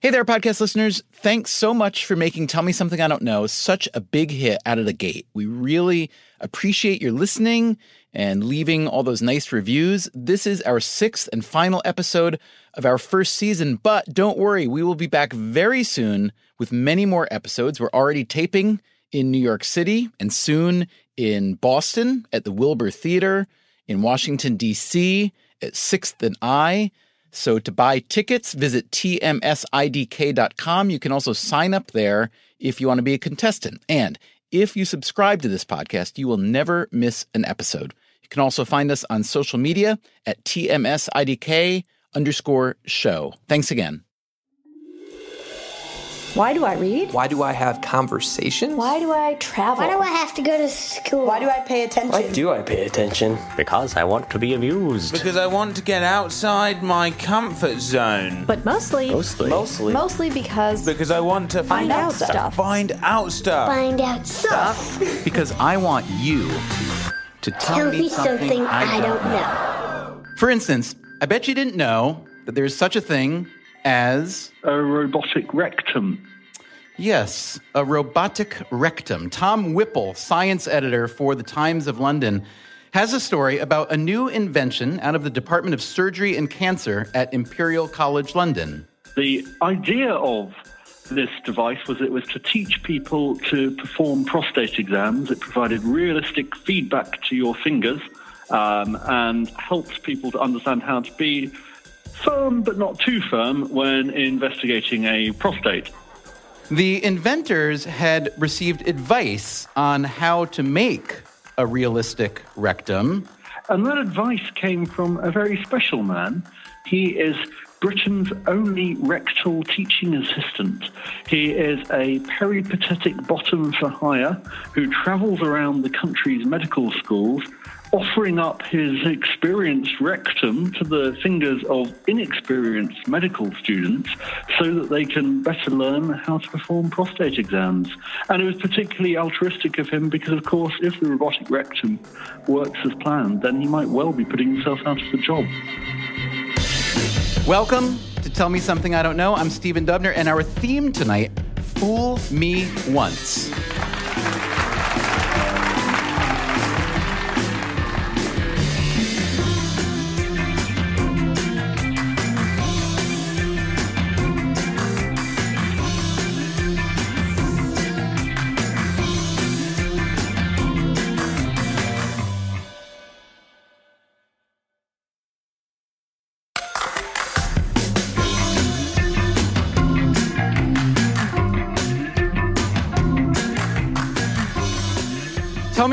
Hey there, podcast listeners. Thanks so much for making Tell Me Something I Don't Know such a big hit out of the gate. We really appreciate your listening and leaving all those nice reviews. This is our sixth and final episode of our first season, but don't worry, we will be back very soon with many more episodes. We're already taping in New York City and soon in Boston at the Wilbur Theater, in Washington, D.C. at 6th and I. So to buy tickets, visit tmsidk.com. You can also sign up there if you want to be a contestant. And if you subscribe to this podcast, you will never miss an episode. You can also find us on social media at tmsidk underscore show. Thanks again. Why do I read? Why do I have conversations? Why do I travel? Why do I have to go to school? Why do I pay attention? Why do I pay attention? Because I want to be amused. Because I want to get outside my comfort zone. But mostly, Mostly. Mostly. mostly because Because I want to Find out stuff. Find out stuff. Find out stuff. Because I want you to tell, Tell me something I don't know. For instance, I bet you didn't know that there's such a thing as a robotic rectum. Yes, a robotic rectum. Tom Whipple, science editor for the Times of London, has a story about a new invention out of the Department of Surgery and Cancer at Imperial College London. The idea of this device was it was to teach people to perform prostate exams. It provided realistic feedback to your fingers um, and helped people to understand how to be firm but not too firm when investigating a prostate. The inventors had received advice on how to make a realistic rectum. And that advice came from a very special man. He is Britain's only rectal teaching assistant. He is a peripatetic bottom for hire who travels around the country's medical schools offering up his experienced rectum to the fingers of inexperienced medical students so that they can better learn how to perform prostate exams. And it was particularly altruistic of him because, of course, if the robotic rectum works as planned, then he might well be putting himself out of the job. Welcome to Tell Me Something I Don't Know. I'm Stephen Dubner, and our theme tonight Fool Me Once.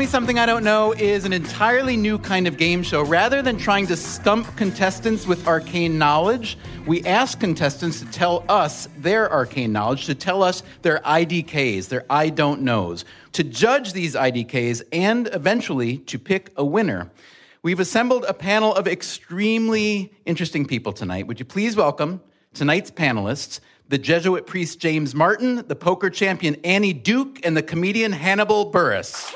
Something I Don't Know is an entirely new kind of game show. Rather than trying to stump contestants with arcane knowledge, we ask contestants to tell us their arcane knowledge, to tell us their IDKs, their I don't knows, to judge these IDKs, and eventually to pick a winner. We've assembled a panel of extremely interesting people tonight. Would you please welcome tonight's panelists? The Jesuit priest James Martin, the poker champion Annie Duke, and the comedian Hannibal Buress.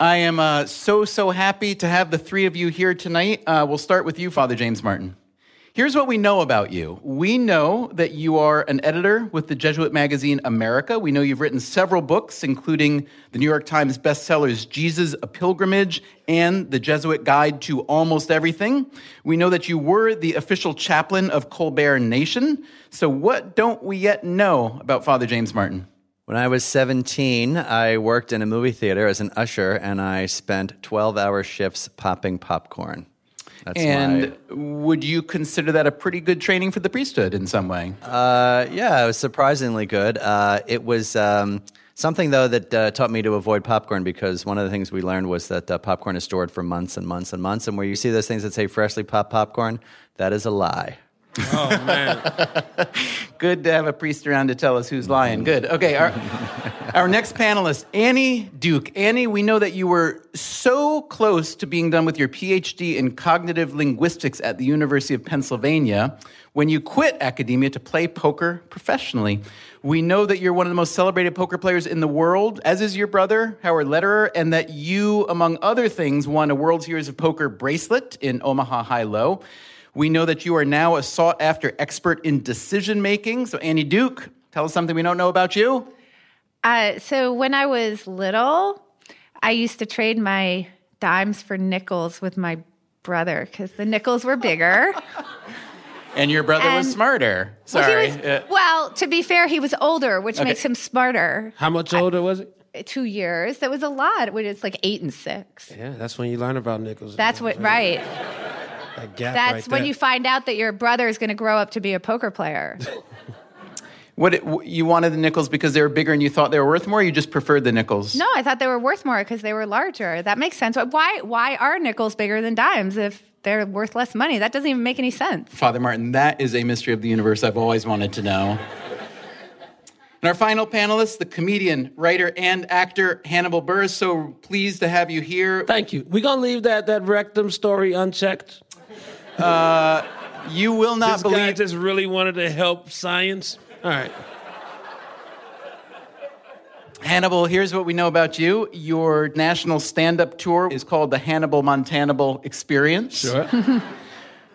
I am uh, so, so happy to have the three of you here tonight. Uh, we'll start with you, Father James Martin. Here's what we know about you. We know that you are an editor with the Jesuit magazine America. We know you've written several books, including the New York Times bestsellers Jesus, a Pilgrimage, and the Jesuit Guide to Almost Everything. We know that you were the official chaplain of Colbert Nation. So, what don't we yet know about Father James Martin? When I was 17, I worked in a movie theater as an usher, and I spent 12 hour shifts popping popcorn. That's and my, would you consider that a pretty good training for the priesthood in some way? uh, yeah, it was surprisingly good. Uh, it was um, something, though, that uh, taught me to avoid popcorn because one of the things we learned was that uh, popcorn is stored for months and months and months. And where you see those things that say freshly popped popcorn, that is a lie. Oh man. Good to have a priest around to tell us who's lying. Good. Okay. Our, Our next panelist, Annie Duke. Annie, we know that you were so close to being done with your PhD in cognitive linguistics at the University of Pennsylvania when you quit academia to play poker professionally. We know that you're one of the most celebrated poker players in the world, as is your brother, Howard Lederer, and that you, among other things, won a World Series of Poker bracelet in Omaha High Low. We know that you are now a sought after expert in decision making. So, Annie Duke, tell us something we don't know about you. Uh, so when I was little, I used to trade my dimes for nickels with my brother because the nickels were bigger. And your brother was smarter. Well, Sorry. he was- Uh, well, to be fair, he was older, which Okay. makes him smarter. How much older was it? Two years. That was a lot. When it's like eight and six. Yeah, that's when you learn about nickels. That's what. Right. That gap That's right when there. you find out that your brother is going to grow up to be a poker player. what it, you wanted the nickels because they were bigger and you thought they were worth more. Or you just preferred the nickels. No, I thought they were worth more because they were larger. That makes sense. Why? Why are nickels bigger than dimes if they're worth less money? That doesn't even make any sense. Father Martin, that is a mystery of the universe I've always wanted to know. And our final panelist, the comedian, writer, and actor Hannibal Buress. So pleased to have you here. Thank you. We're gonna leave that that rectum story unchecked. You will not This guy believe. just really wanted to help science. All right. Hannibal, here's what we know about you. Your national stand up tour is called the Hannibal Montanable Experience. Sure.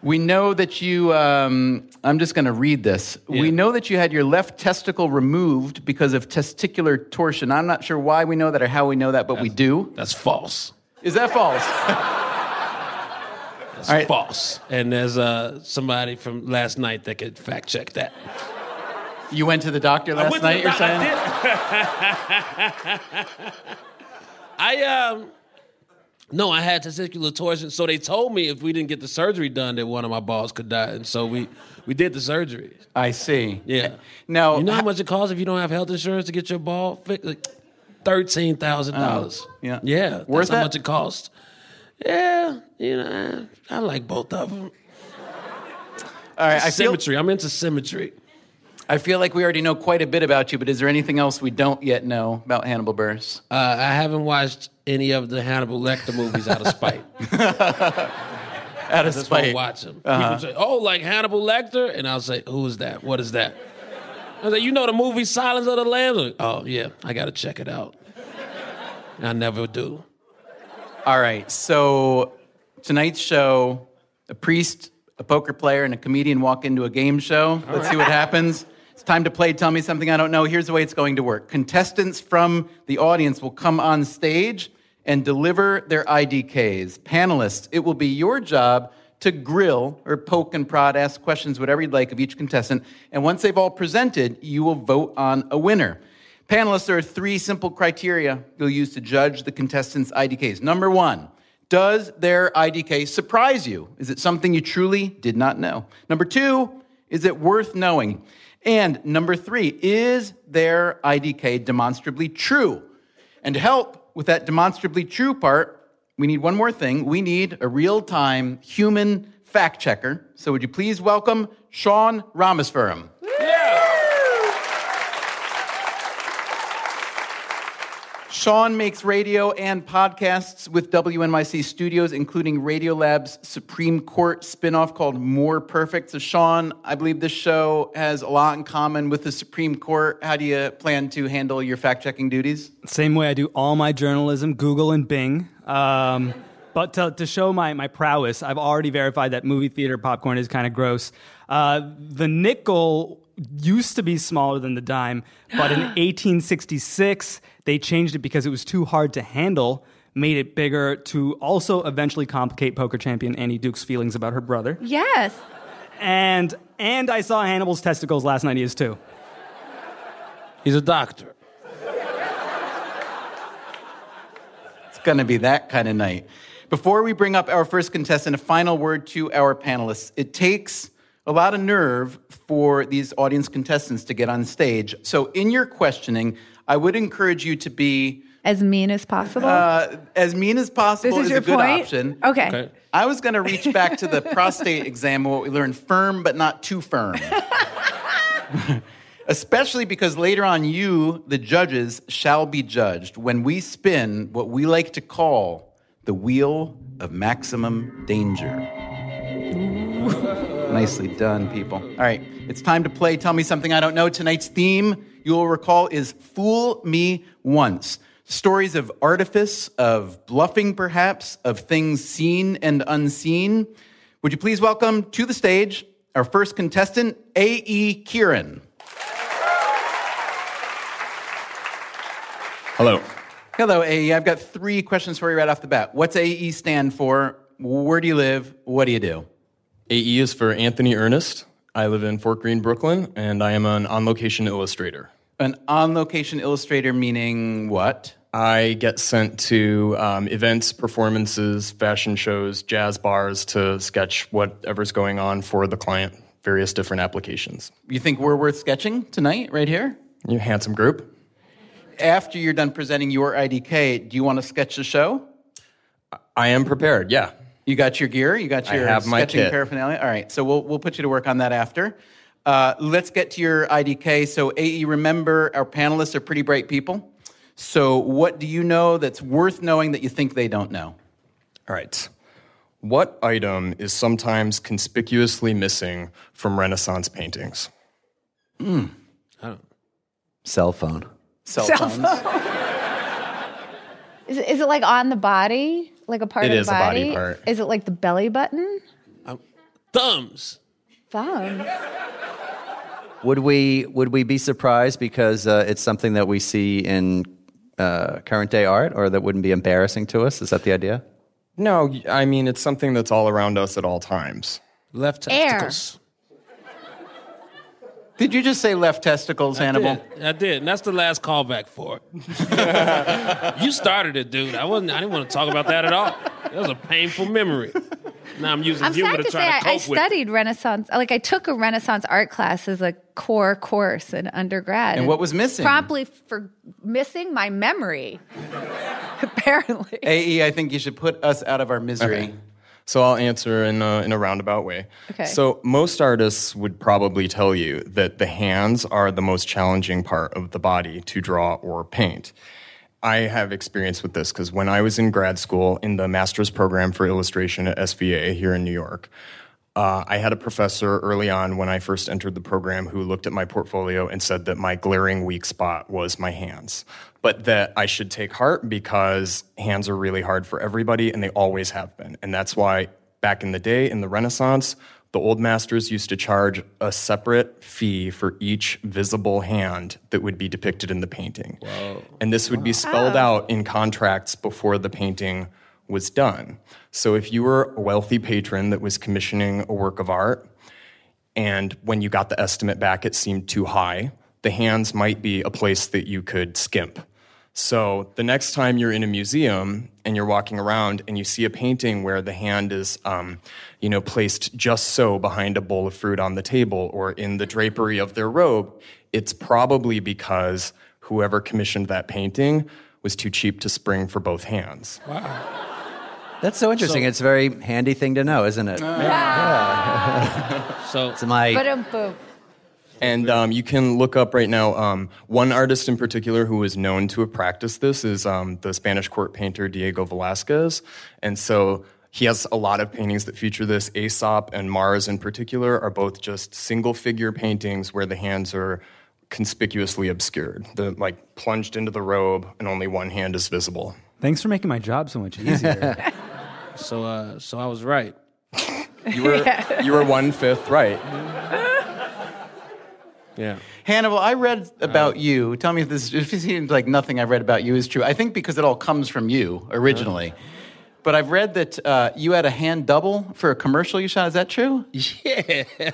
We know that you, um, I'm just going to read this. We know that you had your left testicle removed because of testicular torsion. I'm not sure why we know that or how we know that, but we do. That's false. Is that false? That's All right. false. And there's uh, somebody from last night that could fact check that. You went to the doctor last night, the you're doc- saying? I did. I um no, I had testicular torsion, so they told me if we didn't get the surgery done that one of my balls could die, and so we we did the surgery. I see. Yeah. Now, you know how much it costs if you don't have health insurance to get your ball fixed? Like Thirteen thousand dollars. Oh, yeah. yeah. That's Worth how that? much it costs. Yeah, you know, I like both of them. all right, I feel, Symmetry. I'm into symmetry. I feel like we already know quite a bit about you, but is there anything else we don't yet know about Hannibal Buress? Uh, I haven't watched any of the Hannibal Lecter movies out of spite. Out of That's why I spite. watch them. Uh-huh. People say, "Oh, like Hannibal Lecter," and I'll say, "Who is that? What is that?" I say, "You know the movie Silence of the Lambs?" Like, oh yeah, I got to check it out. I never do. All right, so tonight's show, a priest, a poker player, and a comedian walk into a game show. Let's see what happens. It's time to play Tell Me Something I Don't Know. Here's the way it's going to work contestants from the audience will come on stage and deliver their IDKs. Panelists, it will be your job to grill or poke and prod, ask questions, whatever you'd like of each contestant. And once they've all presented, you will vote on a winner. Panelists, there are three simple criteria you'll use to judge the contestants' IDKs. Number one, does their IDK surprise you? Is it something you truly did not know? Number two, is it worth knowing? And number three, is their IDK demonstrably true? And to help with that demonstrably true part, we need one more thing. We need a real time human fact checker. So would you please welcome Sean Rameswaram? Sean makes radio and podcasts with WNYC Studios, including Radiolab's Supreme Court spinoff called More Perfect. So, Sean, I believe this show has a lot in common with the Supreme Court. How do you plan to handle your fact checking duties? Same way I do all my journalism, Google and Bing. Um, but to, to show my, my prowess, I've already verified that movie theater popcorn is kind of gross. Uh, the nickel used to be smaller than the dime, but in 1866, they changed it because it was too hard to handle, made it bigger to also eventually complicate poker champion Annie Duke's feelings about her brother. Yes. And, and I saw Hannibal's testicles last night, he is too. He's a doctor. It's going to be that kind of night. Before we bring up our first contestant, a final word to our panelists. It takes a lot of nerve for these audience contestants to get on stage. So, in your questioning, I would encourage you to be As mean as possible. uh, as mean as possible. This is is your a good point? option. Okay. Okay. I was going to reach back to the prostate exam, what we learned: firm but not too firm. Especially because later on, you, the judges, shall be judged when we spin what we like to call the wheel of maximum danger. Nicely done, people. All right, it's time to play Tell Me Something I Don't Know. Tonight's theme, you will recall, is Fool Me Once. Stories of artifice, of bluffing perhaps, of things seen and unseen. Would you please welcome to the stage our first contestant, A.E. Kieran. Hello. Hello, AE. I've got three questions for you right off the bat. What's AE stand for? Where do you live? What do you do? AE is for Anthony Ernest. I live in Fort Greene, Brooklyn, and I am an on location illustrator. An on location illustrator meaning what? I get sent to um, events, performances, fashion shows, jazz bars to sketch whatever's going on for the client, various different applications. You think we're worth sketching tonight, right here? You handsome group. After you're done presenting your IDK, do you want to sketch the show? I am prepared, yeah. You got your gear? You got I your sketching paraphernalia? All right, so we'll, we'll put you to work on that after. Uh, let's get to your IDK. So, AE, remember our panelists are pretty bright people. So, what do you know that's worth knowing that you think they don't know? All right. What item is sometimes conspicuously missing from Renaissance paintings? Hmm. I don't. Cell phone. Cell, Cell phones. Is it, is it like on the body? Like a part It of the is a body body? part. Is it like the belly button? Thumbs. Thumb. Would we would we be surprised because uh, it's something that we see in uh, current day art, or that wouldn't be embarrassing to us? Is that the idea? No, I mean, it's something that's all around us at all times. Left testicles. Did you just say left testicles, Hannibal? I did. I did. And that's the last callback for it. you started it, dude. I wasn't. I didn't want to talk about that at all. That was a painful memory. Now I'm using I'm humor sad to to say try I, to I cope with. it. studied Renaissance. Like I took a Renaissance art class as a core course in undergrad. And what was missing? Promptly for missing my memory. Apparently. AE, I think you should put us out of our misery. Okay. So I'll answer in a, in a roundabout way. Okay. So most artists would probably tell you that the hands are the most challenging part of the body to draw or paint. I have experience with this because when I was in grad school in the master's program for illustration at SVA here in New York, uh, I had a professor early on when I first entered the program who looked at my portfolio and said that my glaring weak spot was my hands, but that I should take heart because hands are really hard for everybody and they always have been. And that's why back in the day in the Renaissance, the old masters used to charge a separate fee for each visible hand that would be depicted in the painting. And this would be spelled out in contracts before the painting was done. So if you were a wealthy patron that was commissioning a work of art, and when you got the estimate back, it seemed too high, the hands might be a place that you could skimp. So the next time you're in a museum and you're walking around and you see a painting where the hand is, um, you know, placed just so behind a bowl of fruit on the table or in the drapery of their robe, it's probably because whoever commissioned that painting was too cheap to spring for both hands. Wow. That's so interesting. So- it's a very handy thing to know, isn't it? Yeah. So It's my But boom. And um, you can look up right now. Um, one artist in particular who is known to have practiced this is um, the Spanish court painter Diego Velázquez. And so he has a lot of paintings that feature this. Aesop and Mars, in particular, are both just single figure paintings where the hands are conspicuously obscured. The like plunged into the robe, and only one hand is visible. Thanks for making my job so much easier. so uh, so I was right. You were you were one fifth right. Yeah. Hannibal, I read Uh, about you. Tell me if this if it seems like nothing I've read about you is true. I think because it all comes from you originally. Uh-huh. But I've read that uh, you had a hand double for a commercial you shot. Is that true? Yeah.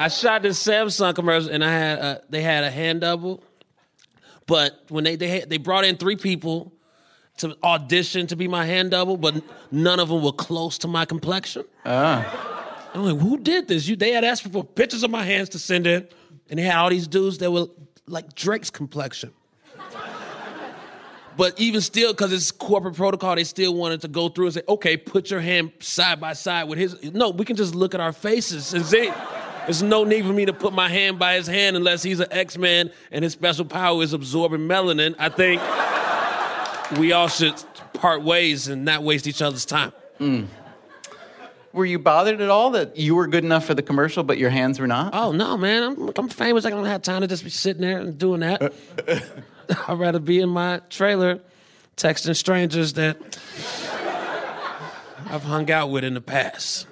I shot this Samsung commercial and I had uh, they had a hand double, but when they they had, they brought in three people to audition to be my hand double, but none of them were close to my complexion. Ah. I'm like, who did this? You they had asked for pictures of my hands to send in, and they had all these dudes that were like Drake's complexion. But even still, because it's corporate protocol, they still wanted to go through and say, okay, put your hand side by side with his. No, we can just look at our faces and see. There's no need for me to put my hand by his hand unless he's an X-Man and his special power is absorbing melanin. I think we all should part ways and not waste each other's time. Mm. Were you bothered at all that you were good enough for the commercial, but your hands were not? Oh no, man! I'm, I'm famous. I don't have time to just be sitting there and doing that. I'd rather be in my trailer, texting strangers that I've hung out with in the past.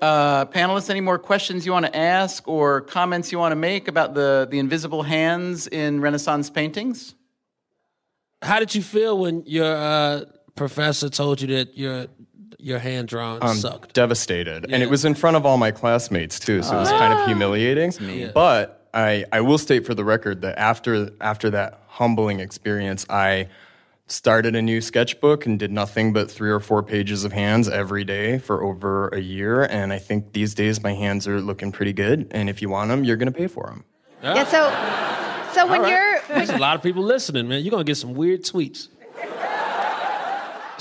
Uh, panelists, any more questions you want to ask or comments you want to make about the, the invisible hands in Renaissance paintings? How did you feel when your uh, professor told you that your your hand drawn I'm sucked? devastated. And it was in front of all my classmates too, so it was kind of ah. humiliating. mean. But I, I will state for the record that after after that humbling experience, I started a new sketchbook and did nothing but three or four pages of hands every day for over a year. And I think these days my hands are looking pretty good. And if you want them, you're going to pay for them. Yeah. So, so when All right. you're There's a lot of people listening, man. You're gonna get some weird tweets.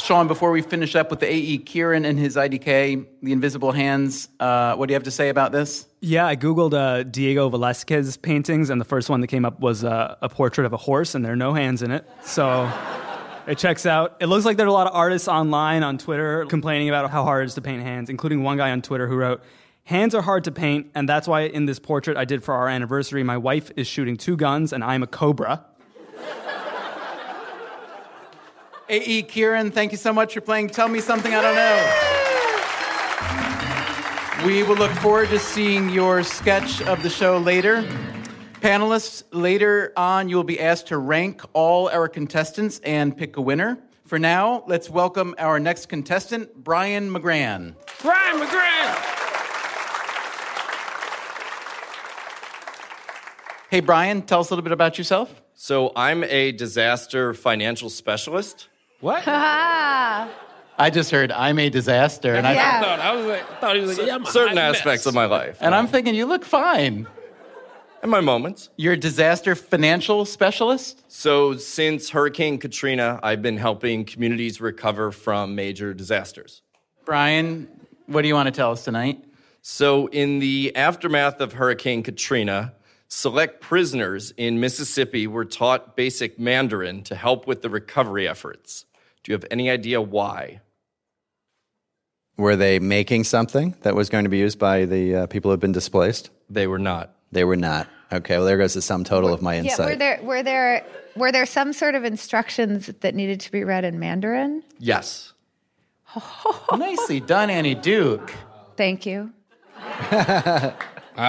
Sean, before we finish up with the AE Kieran and his IDK, the invisible hands, uh, what do you have to say about this? Yeah, I googled uh, Diego Velázquez paintings, and the first one that came up was uh, a portrait of a horse, and there are no hands in it. So it checks out. It looks like there are a lot of artists online on Twitter complaining about how hard it is to paint hands, including one guy on Twitter who wrote, Hands are hard to paint, and that's why in this portrait I did for our anniversary, my wife is shooting two guns, and I'm a cobra. AE Kieran, thank you so much for playing Tell Me Something I Don't Know. We will look forward to seeing your sketch of the show later. Panelists, later on, you will be asked to rank all our contestants and pick a winner. For now, let's welcome our next contestant, Brian McGran. Brian McGrath. Hey, Brian, tell us a little bit about yourself. So I'm a disaster financial specialist. What? Ah. I just heard I'm a disaster, and I Yeah. I thought I was like, I thought he was like, yeah, I'm a Certain hot aspects of my life. and I'm thinking you look fine. In my moments. You're a disaster financial specialist. So since Hurricane Katrina, I've been helping communities recover from major disasters. Brian, what do you want to tell us tonight? So in the aftermath of Hurricane Katrina, select prisoners in Mississippi were taught basic Mandarin to help with the recovery efforts. Do you have any idea why? Were they making something that was going to be used by the uh, people who have been displaced? They were not. They were not. Okay, well, there goes the sum total of my Yeah, were insight. there were there were there some sort of instructions that needed to be read in Mandarin? Yes. Nicely done, Annie Duke. Thank you. I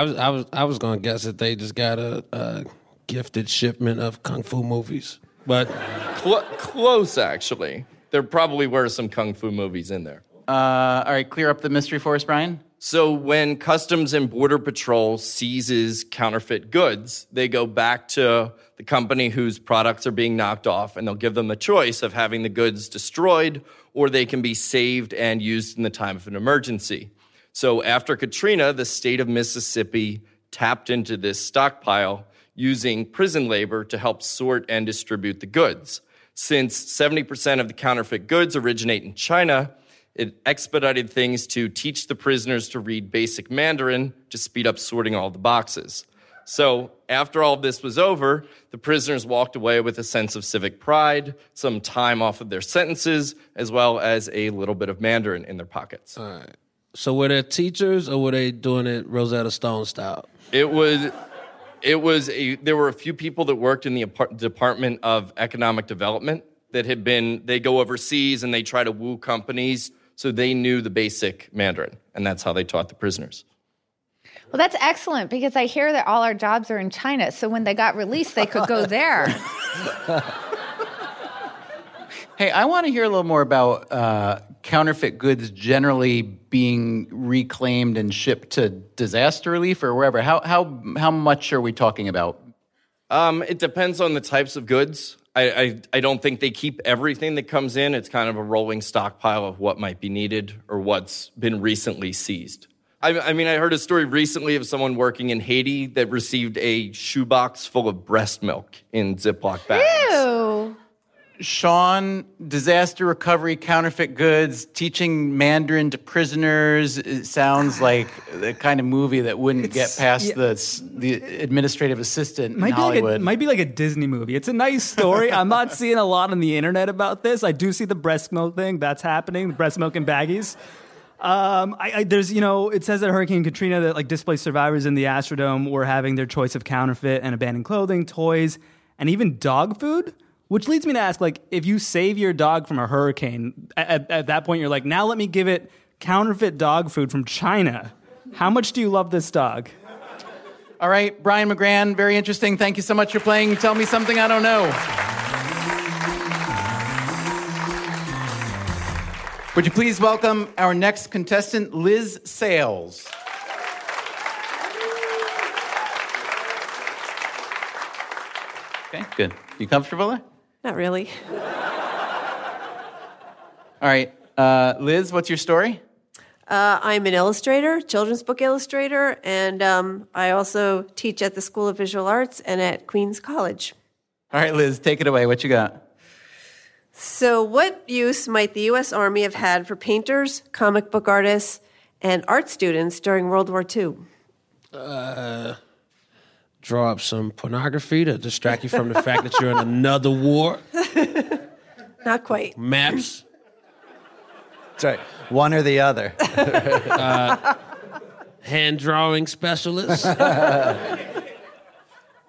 was, I was, I was gonna guess that they just got a, a gifted shipment of kung fu movies, but Cl- close, actually. There probably were some kung fu movies in there. Uh, all right, clear up the mystery for us, Brian. So when Customs and Border Patrol seizes counterfeit goods, they go back to the company whose products are being knocked off and they'll give them the choice of having the goods destroyed or they can be saved and used in the time of an emergency. So after Katrina, the state of Mississippi tapped into this stockpile using prison labor to help sort and distribute the goods. Since 70% of the counterfeit goods originate in China, it expedited things to teach the prisoners to read basic Mandarin to speed up sorting all the boxes. So, after all of this was over, the prisoners walked away with a sense of civic pride, some time off of their sentences, as well as a little bit of Mandarin in their pockets. all right. So were they teachers or were they doing it Rosetta Stone style? It was. It was a, there were a few people that worked in the apart- Department of Economic Development that had been, they go overseas and they try to woo companies. So they knew the basic Mandarin, and that's how they taught the prisoners. Well, that's excellent because I hear that all our jobs are in China. So when they got released, they could go there. Hey, I want to hear a little more about uh, counterfeit goods generally being reclaimed and shipped to disaster relief or wherever. How how how much are we talking about? Um, it depends on the types of goods. I, I, I don't think they keep everything that comes in. It's kind of a rolling stockpile of what might be needed or what's been recently seized. I, I mean, I heard a story recently of someone working in Haiti that received a shoebox full of breast milk in Ziploc bags. Ew. Sean, disaster recovery, counterfeit goods, teaching Mandarin to prisoners. It sounds like the kind of movie that wouldn't get past yeah. the the administrative assistant Might in be, like Hollywood. a, might be like a Disney movie. It's a nice story. I'm not seeing a lot on the internet about this. I do see the breast milk thing. That's happening. The breast milk and baggies. Um, I, I, there's, you know, it says that Hurricane Katrina that like displaced survivors in the Astrodome were having their choice of counterfeit and abandoned clothing, toys, and even dog food. Which leads me to ask, like, if you save your dog from a hurricane, at, at that point you're like, now let me give it counterfeit dog food from China. How much do you love this dog? All right, Brian McGran, very interesting. Thank you so much for playing Tell Me Something I Don't Know. Would you please welcome our next contestant, Liz Sales? Okay, good. You comfortable there? Not really. All right, uh, Liz, what's your story? Uh, I'm an illustrator, children's book illustrator, and um, I also teach at the School of Visual Arts and at Queens College. All right, Liz, take it away. What you got? So, what use might the U.S. Army have had for painters, comic book artists, and art students during World War II? Uh, draw up some pornography to distract you from the fact that you're in another war. Not quite. Maps. That's right. One or the other. uh, hand drawing specialist.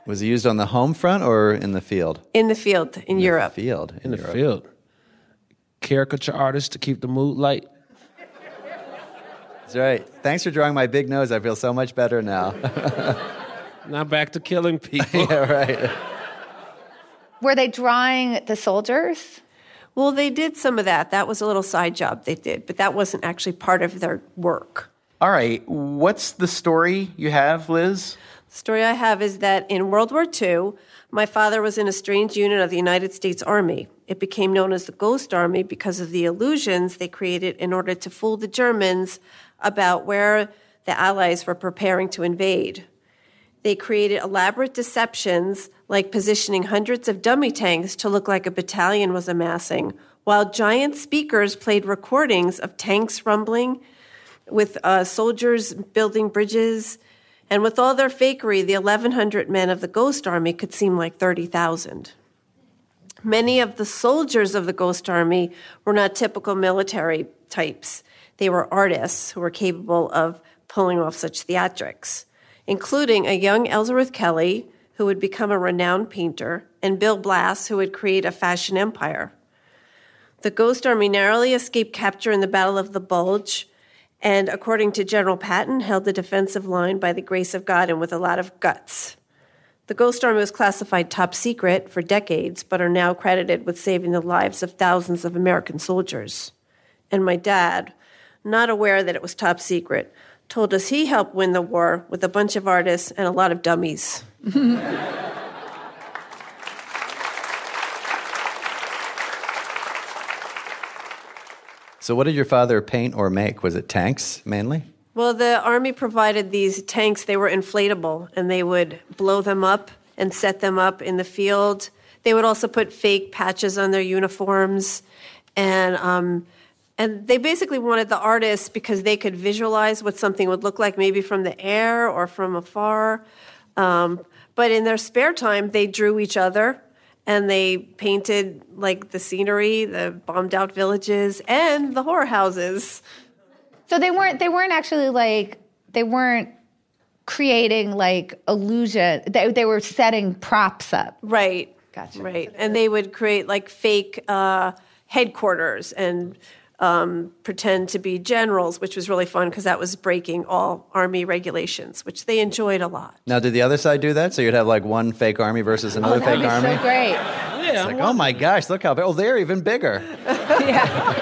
Was it used on the home front or in the field? In the field, in, Europe. Field. In the Europe. field. Caricature artist to keep the mood light. That's right. Thanks for drawing my big nose. I feel so much better now. Now back to killing people. yeah, right. Were they drawing the soldiers? Well, they did some of that. That was a little side job they did, but that wasn't actually part of their work. All right, what's the story you have, Liz? The story I have is that in World War II, my father was in a strange unit of the United States Army. It became known as the Ghost Army because of the illusions they created in order to fool the Germans about where the Allies were preparing to invade. They created elaborate deceptions like positioning hundreds of dummy tanks to look like a battalion was amassing, while giant speakers played recordings of tanks rumbling, with uh, soldiers building bridges. And with all their fakery, the 1,100 men of the Ghost Army could seem like 30,000. Many of the soldiers of the Ghost Army were not typical military types. They were artists who were capable of pulling off such theatrics, including a young Ellsworth Kelly, who would become a renowned painter, and Bill Blass, who would create a fashion empire. The Ghost Army narrowly escaped capture in the Battle of the Bulge, and according to General Patton, held the defensive line by the grace of God and with a lot of guts. The Ghost Army was classified top secret for decades, but are now credited with saving the lives of thousands of American soldiers. And my dad, not aware that it was top secret, told us he helped win the war with a bunch of artists and a lot of dummies. So, what did your father paint or make? Was it tanks mainly? Well, the Army provided these tanks. They were inflatable, and they would blow them up and set them up in the field. They would also put fake patches on their uniforms, and um, and they basically wanted the artists because they could visualize what something would look like, maybe from the air or from afar. Um, but in their spare time, they drew each other and they painted like the scenery, the bombed out villages, and the horror houses. So they weren't they weren't actually like they weren't creating like illusion. They they were setting props up. Right. Gotcha. Right. And they would create like fake uh, headquarters and um, pretend to be generals, which was really fun because that was breaking all army regulations, which they enjoyed a lot. Now, did the other side do that? So you'd have like one fake army versus another oh, that'd fake be army? so great. Yeah. It's like, oh my gosh, look how big. Oh, they're even bigger. yeah.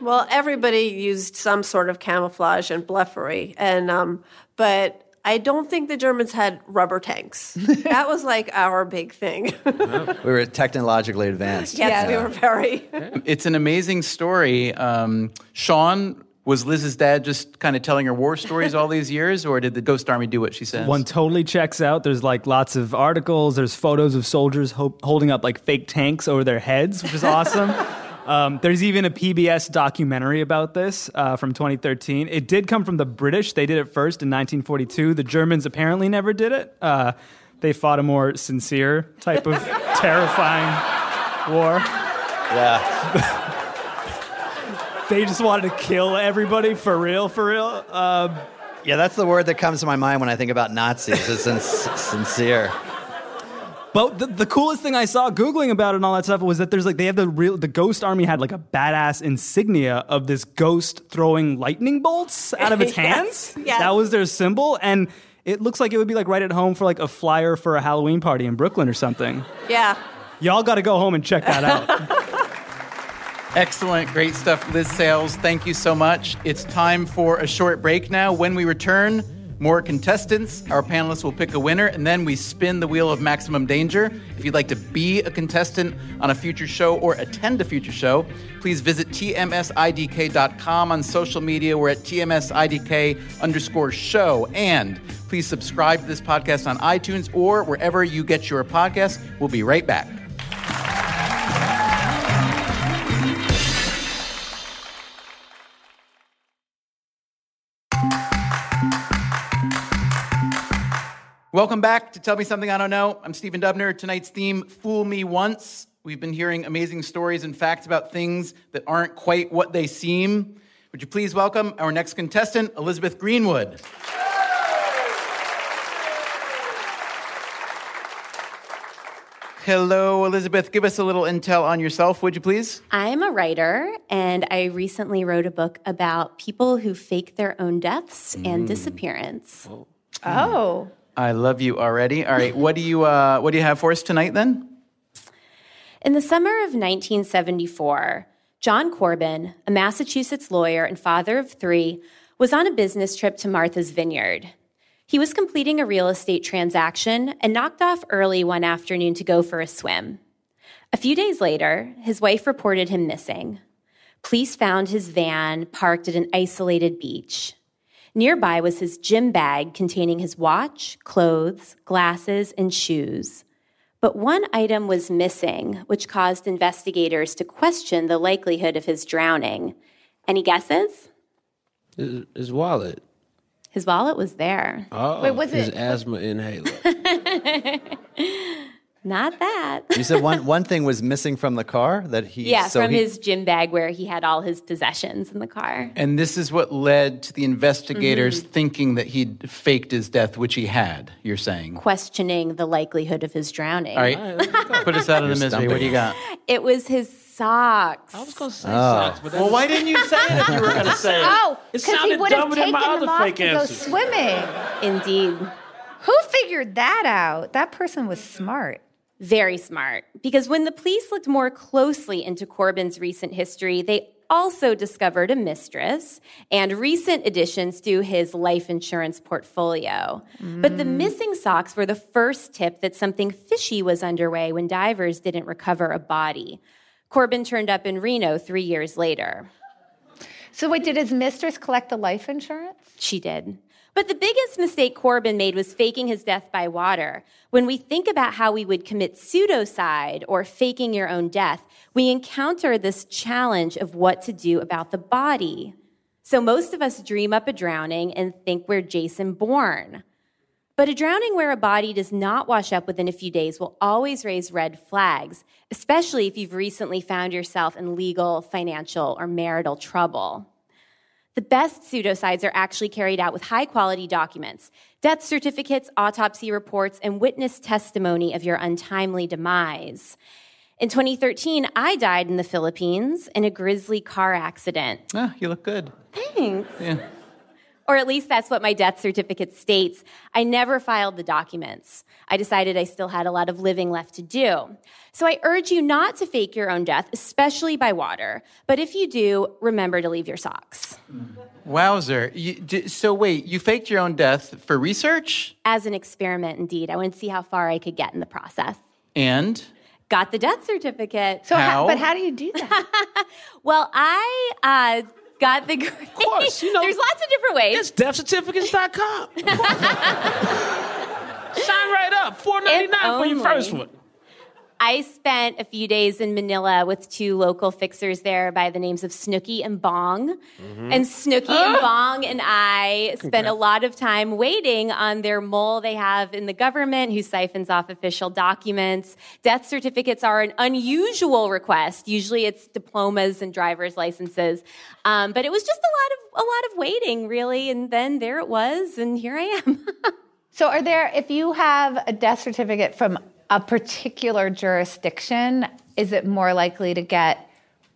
Well, everybody used some sort of camouflage and bluffery, and um, but I don't think the Germans had rubber tanks. that was like our big thing. We were technologically advanced. yes, we were very. It's an amazing story. Um, Sean, Was Liz's dad just kind of telling her war stories all these years, or did the Ghost Army do what she says? One totally checks out. There's like lots of articles. There's photos of soldiers ho- holding up like fake tanks over their heads, which is awesome. Um, there's even a PBS documentary about this uh, from 2013. It did come from the British. They did it first in 1942. The Germans apparently never did it. Uh, they fought a more sincere type of terrifying war. Yeah. they just wanted to kill everybody for real, for real. Um, yeah, that's the word that comes to my mind when I think about Nazis. Is sin- sincere. But the, the coolest thing I saw googling about it and all that stuff was that there's like they have the real the Ghost Army had like a badass insignia of this ghost throwing lightning bolts out of its Yes, hands. yes. That was their symbol, and it looks like it would be like right at home for like a flyer for a Halloween party in Brooklyn or something. Yeah. Y'all got to go home and check that out. Excellent, great stuff, Liz Sales. Thank you so much. It's time for a short break now. When we return, more contestants. Our panelists will pick a winner, and then we spin the wheel of maximum danger. If you'd like to be a contestant on a future show or attend a future show, please visit tmsidk.com on social media. We're at tmsidk underscore show. And please subscribe to this podcast on iTunes or wherever you get your podcasts. We'll be right back. Welcome back to Tell Me Something I Don't Know. I'm Stephen Dubner. Tonight's theme, Fool Me Once. We've been hearing amazing stories and facts about things that aren't quite what they seem. Would you please welcome our next contestant, Elizabeth Greenwood? Hello, Elizabeth. Give us a little intel on yourself, would you please? I'm a writer, and I recently wrote a book about people who fake their own deaths and mm. disappearance. Oh. oh. I love you already. All right, what do you uh, what do you have for us tonight then? In the summer of 1974, John Corbin, a Massachusetts lawyer and father of three, was on a business trip to Martha's Vineyard. He was completing a real estate transaction and knocked off early one afternoon to go for a swim. A few days later, his wife reported him missing. Police found his van parked at an isolated beach. Nearby was his gym bag containing his watch, clothes, glasses, and shoes. But one item was missing, which caused investigators to question the likelihood of his drowning. Any guesses? His, his wallet. His wallet was there. Oh, Wait, was his it- asthma inhaler. Not that. You said one one thing was missing from the car that he. yeah, so from he- his gym bag where he had all his possessions in the car. And this is what led to the investigators mm-hmm. thinking that he'd faked his death, which he had, you're saying. Questioning the likelihood of his drowning. All right, put us out of the You're misery. What do you got? It was his socks. I was going to say Oh. socks, but Well, why didn't you say it if you were going to say it? Oh, It because he sounded would have taken my them other off fake to go swimming. Indeed. Who figured that out? That person was smart. Very smart. Because when the police looked more closely into Corbin's recent history, they also discovered a mistress and recent additions to his life insurance portfolio. But the mm. missing socks were the first tip that something fishy was underway when divers didn't recover a body. Corbin turned up in Reno three years later. So wait, did his mistress collect the life insurance? She did. But the biggest mistake Corbin made was faking his death by water. When we think about how we would commit pseudocide or faking your own death, we encounter this challenge of what to do about the body. So most of us dream up a drowning and think we're Jason Bourne. But a drowning where a body does not wash up within a few days will always raise red flags, especially if you've recently found yourself in legal, financial, or marital trouble. The best pseudocides are actually carried out with high quality documents death certificates, autopsy reports, and witness testimony of your untimely demise. In 2013, I died in the Philippines in a grisly car accident. Ah, you look good. Thanks. Yeah. Or at least that's what my death certificate states. I never filed the documents. I decided I still had a lot of living left to do. So I urge you not to fake your own death, especially by water. But if you do, remember to leave your socks. Wowzer. You, d- so wait, you faked your own death for research? As an experiment, indeed. I wanted to see how far I could get in the process. And? Got the death certificate. So, How? but how do you do that? Well, I uh, got the grade. Of course, you know, there's lots of different ways. It's deathcertificates.com. Sign right up. Four ninety nine for your first one. I spent a few days in Manila with two local fixers there by the names of Snooky and Bong. And Snooky and Bong and I spent a lot of time waiting on their mole they have in the government who siphons off official documents. Death certificates are an unusual request. Usually it's diplomas and driver's licenses. Um, but it was just a lot of a lot of waiting, really. And then there it was, and here I am. So, are there, if you have a death certificate from a particular jurisdiction, is it more likely to get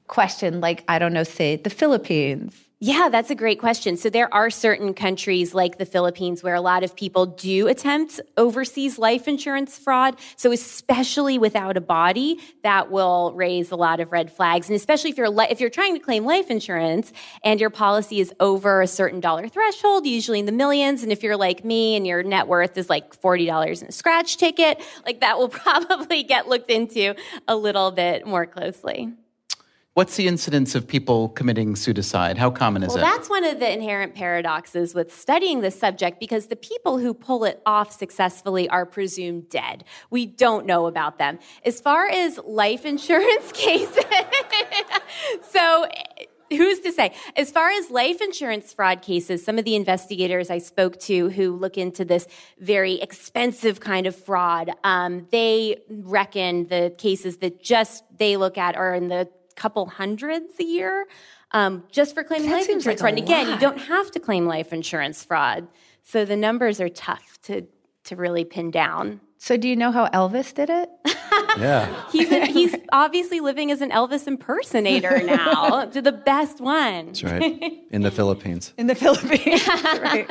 questioned, like, I don't know, say the Philippines? Yeah, that's a great question. So there are certain countries like the Philippines where a lot of people do attempt overseas life insurance fraud. So especially without a body, that will raise a lot of red flags. And especially if you're li- if you're trying to claim life insurance and your policy is over a certain dollar threshold, usually in the millions, and if you're like me and your net worth is like $40 in a scratch ticket, like that will probably get looked into a little bit more closely. What's the incidence of people committing suicide? How common is Well, it? that's one of the inherent paradoxes with studying this subject because the people who pull it off successfully are presumed dead. We don't know about them. As far as life insurance cases, so who's to say? As far as life insurance fraud cases, some of the investigators I spoke to who look into this very expensive kind of fraud, um, they reckon the cases that just they look at are in the couple hundreds a year um, just for claiming That life seems insurance like fraud. a And again, you don't have to claim life insurance fraud. So the numbers are tough to, to really pin down. So, do you know how Elvis did it? Yeah. He's, a, he's obviously living as an Elvis impersonator now, to the best one. That's right. In the Philippines. In the Philippines. right.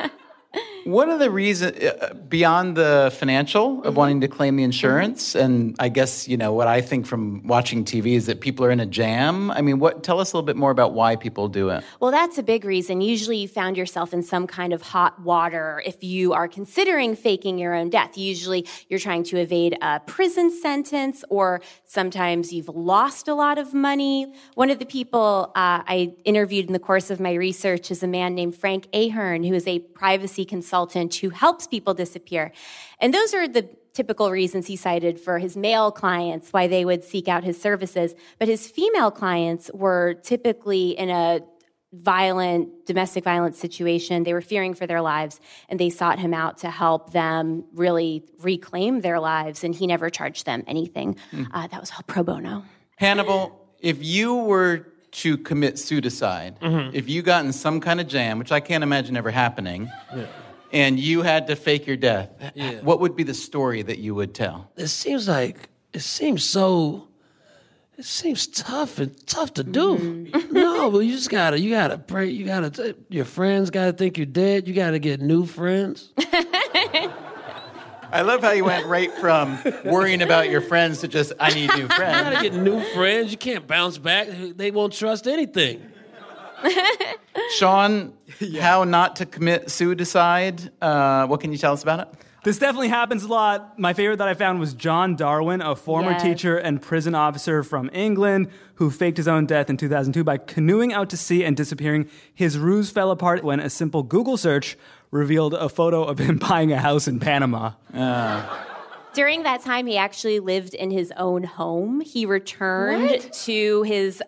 What of the reasons uh, beyond the financial of wanting to claim the insurance? And I guess you know what I think from watching TV is that people are in a jam. I mean, what? Tell us a little bit more about why people do it. Well, that's a big reason. Usually, you found yourself in some kind of hot water if you are considering faking your own death. Usually, you're trying to evade a prison sentence, or sometimes you've lost a lot of money. One of the people uh, I interviewed in the course of my research is a man named Frank Ahearn, who is a privacy consultant who helps people disappear. And those are the typical reasons he cited for his male clients why they would seek out his services. But his female clients were typically in a violent domestic violence situation. They were fearing for their lives and they sought him out to help them really reclaim their lives. And he never charged them anything. Mm. Uh, that was all pro bono. Hannibal, if you were to commit suicide, if you got in some kind of jam, which I can't imagine ever happening, and you had to fake your death, Yeah. what would be the story that you would tell? It seems like it seems so. It seems tough and tough to do. Mm-hmm. no, but you just gotta, you gotta pray. You gotta, t- your friends gotta think you're dead. You gotta get new friends. I love how you went right from worrying about your friends to just, I need new friends. You gotta get new friends. You can't bounce back. They won't trust anything. Sean, how not to commit suicide? Uh, what can you tell us about it? This definitely happens a lot. My favorite that I found was John Darwin, a former Yes. teacher and prison officer from England who faked his own death in 2002 by canoeing out to sea and disappearing. His ruse fell apart when a simple Google search revealed a photo of him buying a house in Panama. During that time, he actually lived in his own home. He returned to his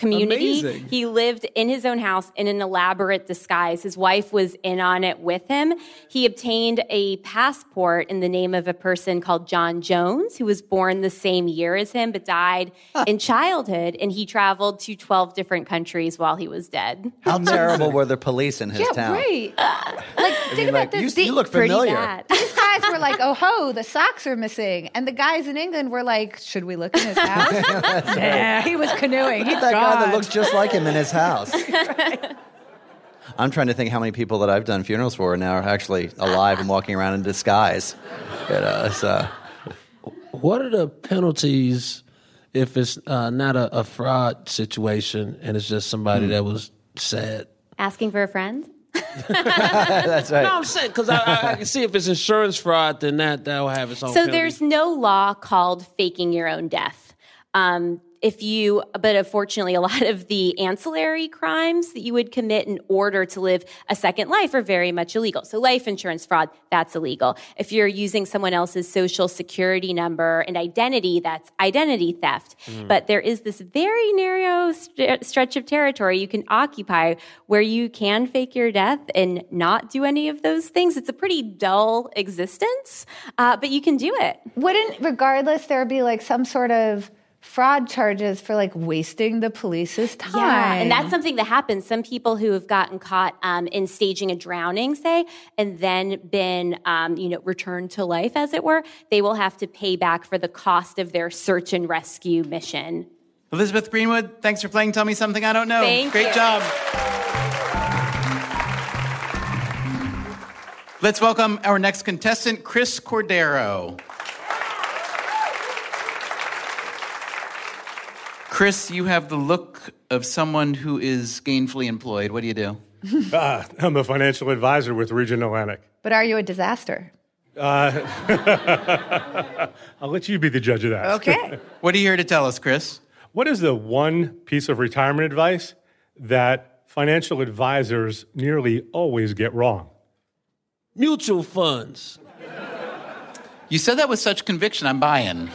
community. Amazing. He lived in his own house in an elaborate disguise. His wife was in on it with him. He obtained a passport in the name of a person called John Jones, who was born the same year as him but died in childhood. And he traveled to 12 different countries while he was dead. How terrible were the police in his yeah, town? right. Like, think mean, about like, this. you- you look familiar. These guys were like, "Oh ho, the socks are missing," and the guys in England were like, "Should we look in his house?" yeah, he was canoeing. He's that guy that looks just like him in his house. I'm trying to think how many people that I've done funerals for now are actually alive and walking around in disguise. You know, so What are the penalties if it's uh, not a, a fraud situation and it's just somebody Hmm. that was sad? Asking for a friend? that's right. No, I'm saying because I, I, I can see if it's insurance fraud, then that that will have its own. So penalty. there's no law called faking your own death. Um, if you, but unfortunately, a lot of the ancillary crimes that you would commit in order to live a second life are very much illegal. So life insurance fraud, that's illegal. If you're using someone else's social security number and identity, that's identity theft. Mm. But there is this very narrow st- stretch of territory you can occupy where you can fake your death and not do any of those things. It's a pretty dull existence, uh, but you can do it. Wouldn't, regardless, there be like some sort of fraud charges for like wasting the police's time? Yeah, and that's something that happens. Some people who have gotten caught um, in staging a drowning, say, and then been, um, you know, returned to life, as it were, they will have to pay back for the cost of their search and rescue mission. Elizabeth Greenwood, thanks for playing Tell Me Something I Don't Know. Thank Great you. job. Let's welcome our next contestant, Chris Cordero. Chris, you have the look of someone who is gainfully employed. What do you do? Ah, I'm a financial advisor with Regent Atlantic. But are you a disaster? Uh, I'll let you be the judge of that. Okay. what are you here to tell us, Chris? What is the one piece of retirement advice that financial advisors nearly always get wrong? Mutual funds. You said that with such conviction. I'm buying.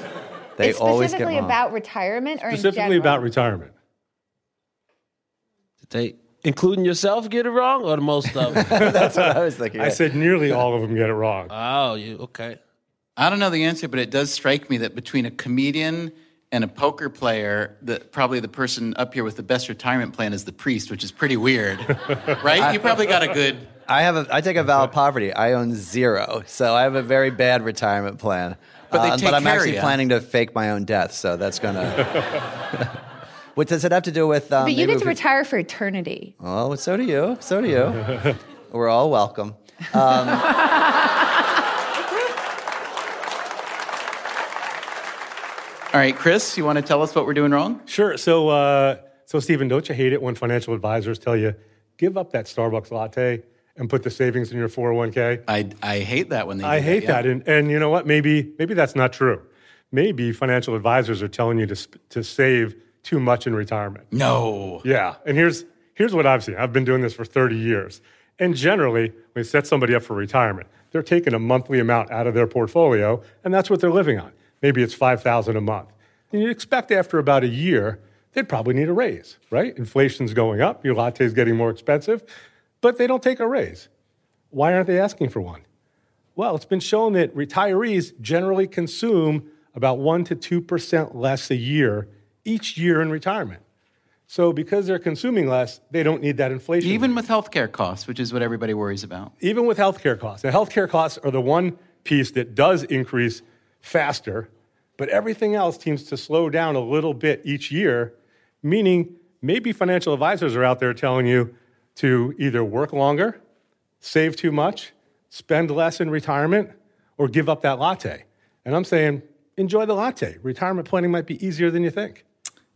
They it's specifically about retirement or in Specifically general? about retirement. Did they, including yourself, get it wrong, or the most of them? That's what I was thinking. I said nearly all of them get it wrong. Oh, you okay? I don't know the answer, but it does strike me that between a comedian and a poker player, that probably the person up here with the best retirement plan is the priest, which is pretty weird, right? You probably got a good. I have a, I take a vow of poverty. I own zero, so I have a very bad retirement plan. But they Uh, take but I'm care actually ya. planning to fake my own death, so that's gonna. what does it have to do with? Um, but you get to retire for eternity. Oh, so do you. So do you. We're all welcome. Um, All right, Chris, you want to tell us what we're doing wrong? Sure. So, uh, so Stephen, don't you hate it when financial advisors tell you give up that Starbucks latte and put the savings in your 401k? I, I hate that when they. I hate yeah. that, and and you know what? Maybe maybe that's not true. Maybe financial advisors are telling you to to save too much in retirement. No. Yeah, and here's here's what I've seen. I've been doing this for 30 years, and generally, when you set somebody up for retirement, they're taking a monthly amount out of their portfolio, and that's what they're living on. Maybe it's five thousand a month. And you'd expect after about a year, they'd probably need a raise, right? Inflation's going up, your latte's getting more expensive, but they don't take a raise. Why aren't they asking for one? Well, it's been shown that retirees generally consume about 1% to 2% less a year each year in retirement. So, because they're consuming less, they don't need that inflation. Even with healthcare costs, which is what everybody worries about. Even with healthcare costs. Now, healthcare costs are the one piece that does increase faster, but everything else seems to slow down a little bit each year, meaning maybe financial advisors are out there telling you to either work longer, save too much, spend less in retirement, or give up that latte. And I'm saying, enjoy the latte. Retirement planning might be easier than you think.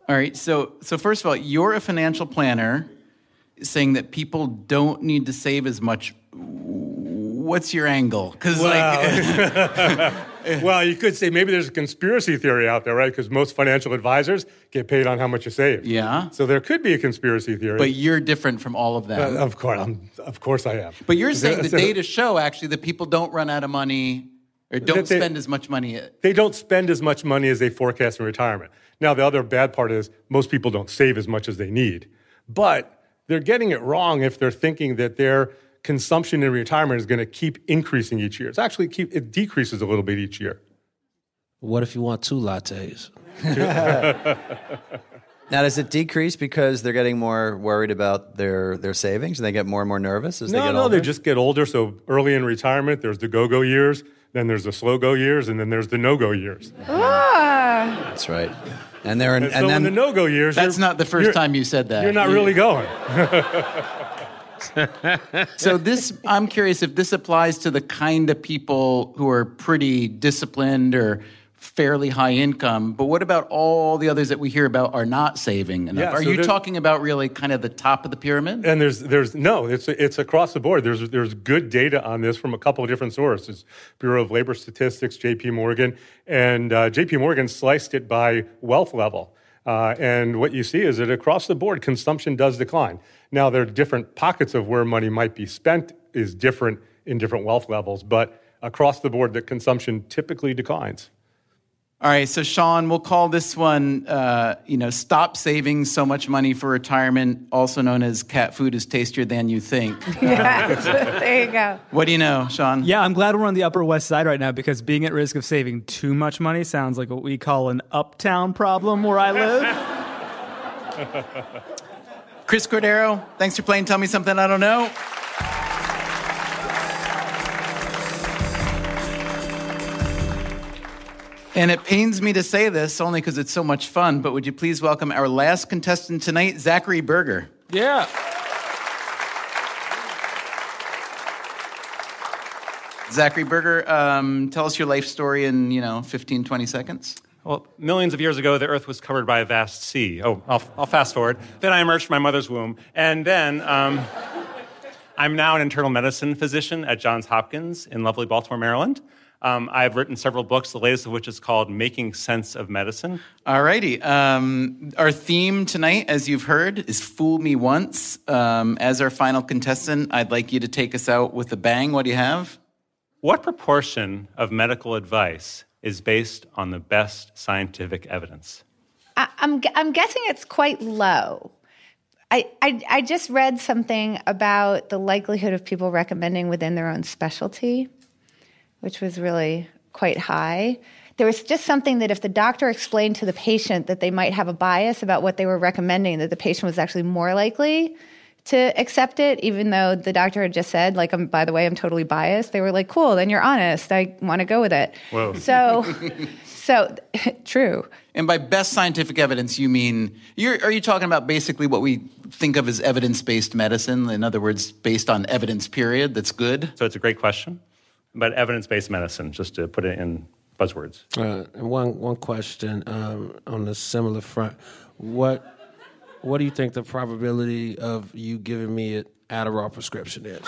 All right. So, so first of all, you're a financial planner saying that people don't need to save as much. What's your angle? Because like, well, you could say maybe there's a conspiracy theory out there, right? Because most financial advisors get paid on how much you save. Yeah. So there could be a conspiracy theory. but you're different from all of them. Uh, of course, I'm, of course I am. but you're saying the data show actually that people don't run out of money or don't they- spend as much money. They don't spend as much money as they forecast in retirement. Now, the other bad part is most people don't save as much as they need. But they're getting it wrong if they're thinking that their consumption in retirement is going to keep increasing each year. It's actually keep, it decreases a little bit each year. What if you want two lattes? now, does it decrease because they're getting more worried about their, their savings and they get more and more nervous as they No, get no, older? they just get older. So early in retirement, there's the go-go years, then there's the slow-go years, and then there's the no-go years. Ah. That's right. And they're in, And, and, so then in the no-go years, That's not the first time you said that. You're not You- really going. so this i'm curious if this applies to the kind of people who are pretty disciplined or fairly high income but what about all the others that we hear about are not saving enough Yeah, are so you talking about really kind of the top of the pyramid And there's there's no, it's it's across the board. There's there's good data on this from a couple of different sources: Bureau of Labor Statistics, J.P. Morgan, and uh, J.P. Morgan sliced it by wealth level. Uh, and what you see is that across the board, consumption does decline. Now, there are different pockets of where money might be spent is different in different wealth levels, but across the board, the consumption typically declines. All right, so Sean, we'll call this one, uh, you know, stop saving so much money for retirement, also known as cat food is tastier than you think. yes, there you go. What do you know, Sean? Yeah, I'm glad we're on the Upper West Side right now because being at risk of saving too much money sounds like what we call an uptown problem where I live. Chris Cordero, thanks for playing Tell Me Something I Don't Know. And it pains me to say this only because it's so much fun, but would you please welcome our last contestant tonight, Zachary Berger? Yeah. Zachary Berger, um, tell us your life story in, you know, 15, 20 seconds. Well, millions of years ago, the Earth was covered by a vast sea. Oh, I'll, I'll fast forward. Then I emerged from my mother's womb. And then um, I'm now an internal medicine physician at Johns Hopkins in lovely Baltimore, Maryland. Um, I've written several books, the latest of which is called Making Sense of Medicine. All righty. Um, our theme tonight, as you've heard, is Fool Me Once. Um, as our final contestant, I'd like you to take us out with a bang. What do you have? What proportion of medical advice is based on the best scientific evidence? I, I'm, I'm guessing it's quite low. I, I, I just read something about the likelihood of people recommending within their own specialty which was really quite high. There was just something that if the doctor explained to the patient that they might have a bias about what they were recommending, that the patient was actually more likely to accept it, even though the doctor had just said, like, I'm, by the way, I'm totally biased. They were like, cool, then you're honest. I want to go with it. Whoa. So, so true. And by best scientific evidence, you mean you're, are you talking about basically what we think of as evidence-based medicine? In other words, based on evidence. Period. That's good. So it's a great question but evidence-based medicine, just to put it in buzzwords. Uh, and one one question um, on a similar front: what what do you think the probability of you giving me an Adderall prescription is?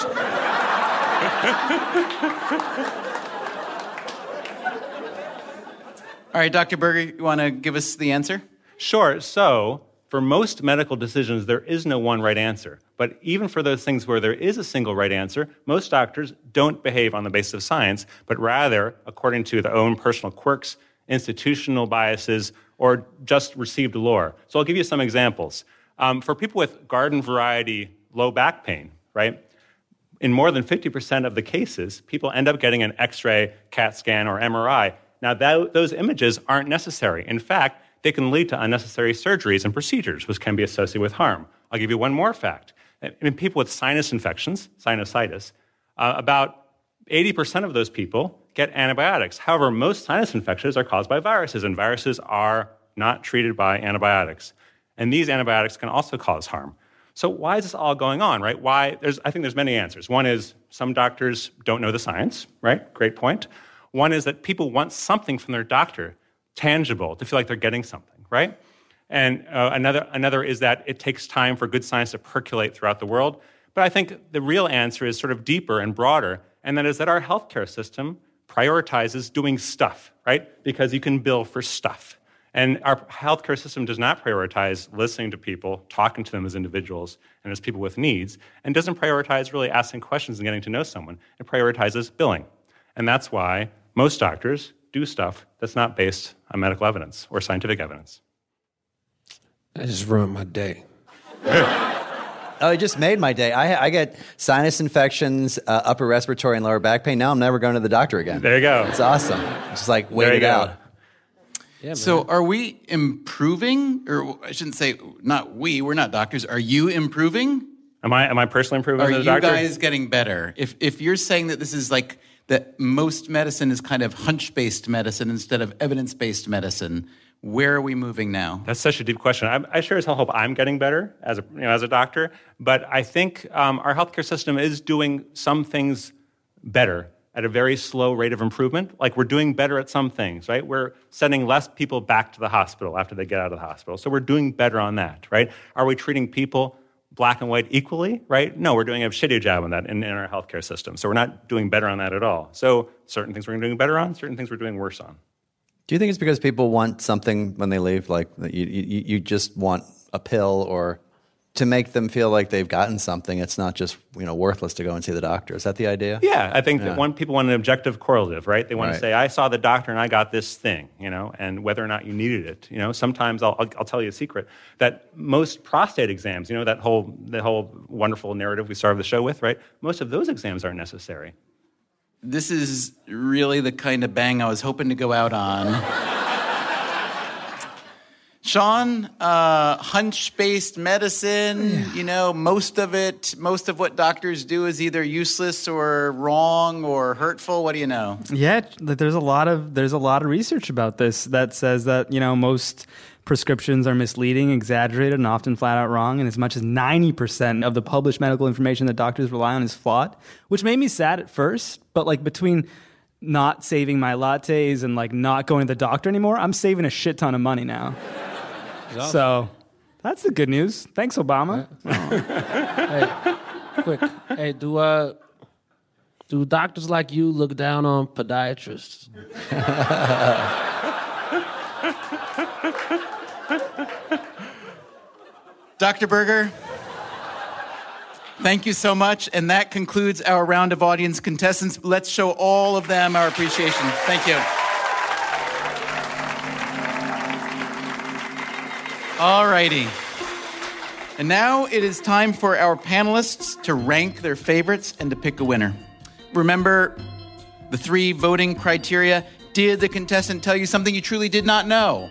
All right, Dr. Berger, you want to give us the answer? Sure. So, for most medical decisions, there is no one right answer. But even for those things where there is a single right answer, most doctors don't behave on the basis of science, but rather according to their own personal quirks, institutional biases, or just received lore. So I'll give you some examples. Um, for people with garden variety low back pain, right? In more than 50% of the cases, people end up getting an x ray, CAT scan, or MRI now, that, those images aren't necessary. In fact, they can lead to unnecessary surgeries and procedures, which can be associated with harm. I'll give you one more fact. In people with sinus infections, sinusitis, uh, about 80% of those people get antibiotics. However, most sinus infections are caused by viruses, and viruses are not treated by antibiotics. And these antibiotics can also cause harm. So why is this all going on, right? Why? There's, I think there's many answers. One is some doctors don't know the science, right? Great point. One is that people want something from their doctor, tangible, to feel like they're getting something, right? And uh, another, another is that it takes time for good science to percolate throughout the world. But I think the real answer is sort of deeper and broader, and that is that our healthcare system prioritizes doing stuff, right? Because you can bill for stuff. And our healthcare system does not prioritize listening to people, talking to them as individuals and as people with needs, and doesn't prioritize really asking questions and getting to know someone. It prioritizes billing. And that's why most doctors do stuff that's not based on medical evidence or scientific evidence. I just ruined my day. Oh, it just made my day. I, I get sinus infections, uh, upper respiratory, and lower back pain. Now I'm never going to the doctor again. There you go. It's awesome. Just like wait it out. Yeah, so are we improving, or I shouldn't say not we? We're not doctors. Are you improving? Am I am I personally improving Are as a you doctor? guys getting better? If if you're saying that this is like that most medicine is kind of hunch based medicine instead of evidence based medicine. Where are we moving now? That's such a deep question. I, I sure as hell hope I'm getting better as a, you know, as a doctor, but I think um, our healthcare system is doing some things better at a very slow rate of improvement. Like we're doing better at some things, right? We're sending less people back to the hospital after they get out of the hospital. So we're doing better on that, right? Are we treating people black and white equally, right? No, we're doing a shitty job on that in, in our healthcare system. So we're not doing better on that at all. So certain things we're doing better on, certain things we're doing worse on. Do you think it's because people want something when they leave, like you, you, you just want a pill or to make them feel like they've gotten something? It's not just you know worthless to go and see the doctor. Is that the idea? Yeah, I think Yeah. that one people want an objective correlative, right? They want Right. to say, "I saw the doctor and I got this thing," you know, and whether or not you needed it. You know, sometimes I'll, I'll, I'll tell you a secret that most prostate exams, you know, that whole the whole wonderful narrative we started the show with, right? Most of those exams aren't necessary. This is really the kind of bang I was hoping to go out on. Sean, uh, hunch based medicine, you know, most of it, most of what doctors do is either useless or wrong or hurtful. What do you know? Yeah, there's a lot of there's a lot of research about this that says that you know most prescriptions are misleading, exaggerated, and often flat out wrong. And as much as ninety percent of the published medical information that doctors rely on is flawed, which made me sad at first. But like between not saving my lattes and like not going to the doctor anymore, I'm saving a shit ton of money now. So that's the good news. Thanks, Obama. hey, quick. Hey, do uh, do doctors like you look down on podiatrists? Dr. Berger, thank you so much. And that concludes our round of audience contestants. Let's show all of them our appreciation. Thank you. All righty. And now it is time for our panelists to rank their favorites and to pick a winner. Remember the three voting criteria. Did the contestant tell you something you truly did not know?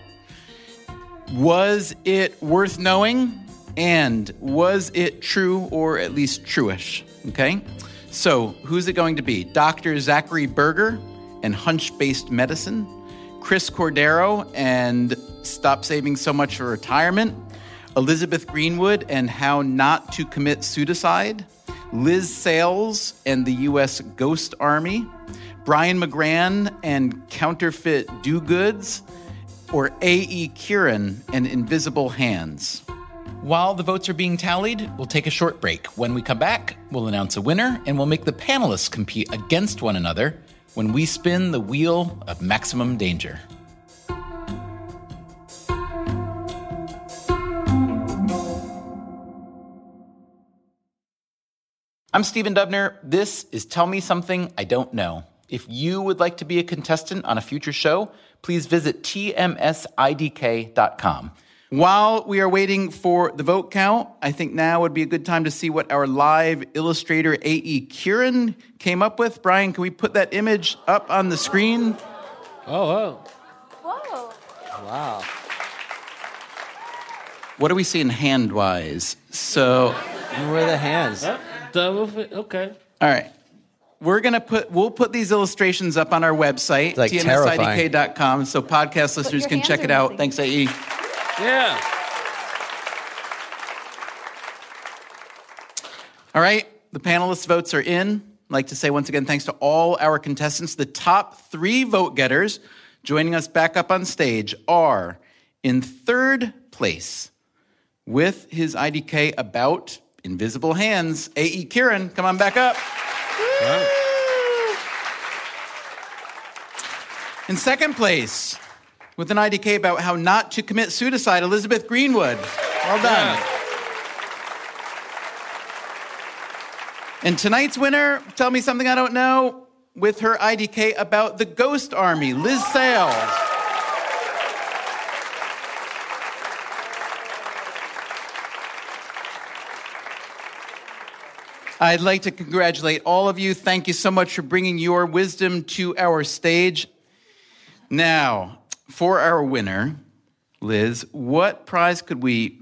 Was it worth knowing? And was it true or at least truish? Okay. So, who's it going to be? Dr. Zachary Berger and hunch based medicine, Chris Cordero and stop saving so much for retirement, Elizabeth Greenwood and how not to commit suicide, Liz Sales and the U.S. Ghost Army, Brian McGran and counterfeit do goods, or A.E. Kieran and Invisible Hands. While the votes are being tallied, we'll take a short break. When we come back, we'll announce a winner and we'll make the panelists compete against one another when we spin the wheel of maximum danger. I'm Stephen Dubner. This is Tell Me Something I Don't Know. If you would like to be a contestant on a future show, please visit tmsidk.com. While we are waiting for the vote count, I think now would be a good time to see what our live illustrator A.E. Kieran came up with. Brian, can we put that image up on the screen? Oh, oh. Whoa. Wow. What are we seeing hand wise? So, where are the hands? Okay. All right. We're going to put, we'll put these illustrations up on our website, like terrifying. tmsidk.com, so podcast listeners can check it out. missing. Thanks, AE. Yeah. All right. The panelists' votes are in. I'd like to say once again, thanks to all our contestants. The top three vote getters joining us back up on stage are in third place with his IDK about invisible hands, A.E. Kieran. Come on back up. In second place, with an IDK about how not to commit suicide, Elizabeth Greenwood. Well done. And tonight's winner, tell me something I don't know, with her IDK about the Ghost Army, Liz Sales. I'd like to congratulate all of you. Thank you so much for bringing your wisdom to our stage. Now, for our winner, Liz, what prize could we